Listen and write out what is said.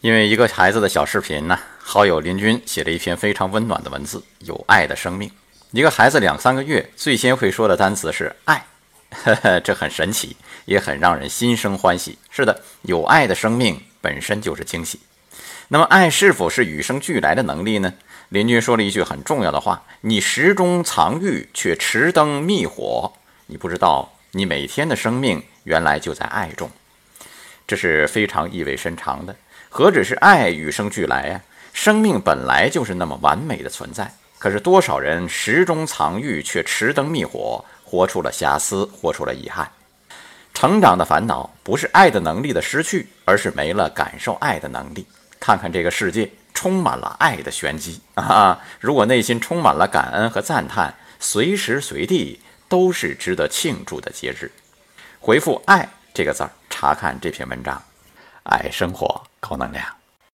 因为一个孩子的小视频呢，好友林军写了一篇非常温暖的文字，《有爱的生命》。一个孩子两三个月最先会说的单词是“爱”，呵呵，这很神奇，也很让人心生欢喜。是的，有爱的生命本身就是惊喜。那么，爱是否是与生俱来的能力呢？林军说了一句很重要的话：“你石中藏玉，却持灯灭火。”你不知道，你每天的生命原来就在爱中，这是非常意味深长的。何止是爱与生俱来呀？生命本来就是那么完美的存在。可是多少人石中藏玉，却持灯灭火，活出了瑕疵，活出了遗憾。成长的烦恼不是爱的能力的失去，而是没了感受爱的能力。看看这个世界，充满了爱的玄机啊！如果内心充满了感恩和赞叹，随时随地都是值得庆祝的节日。回复“爱”这个字儿，查看这篇文章。爱生活，高能量。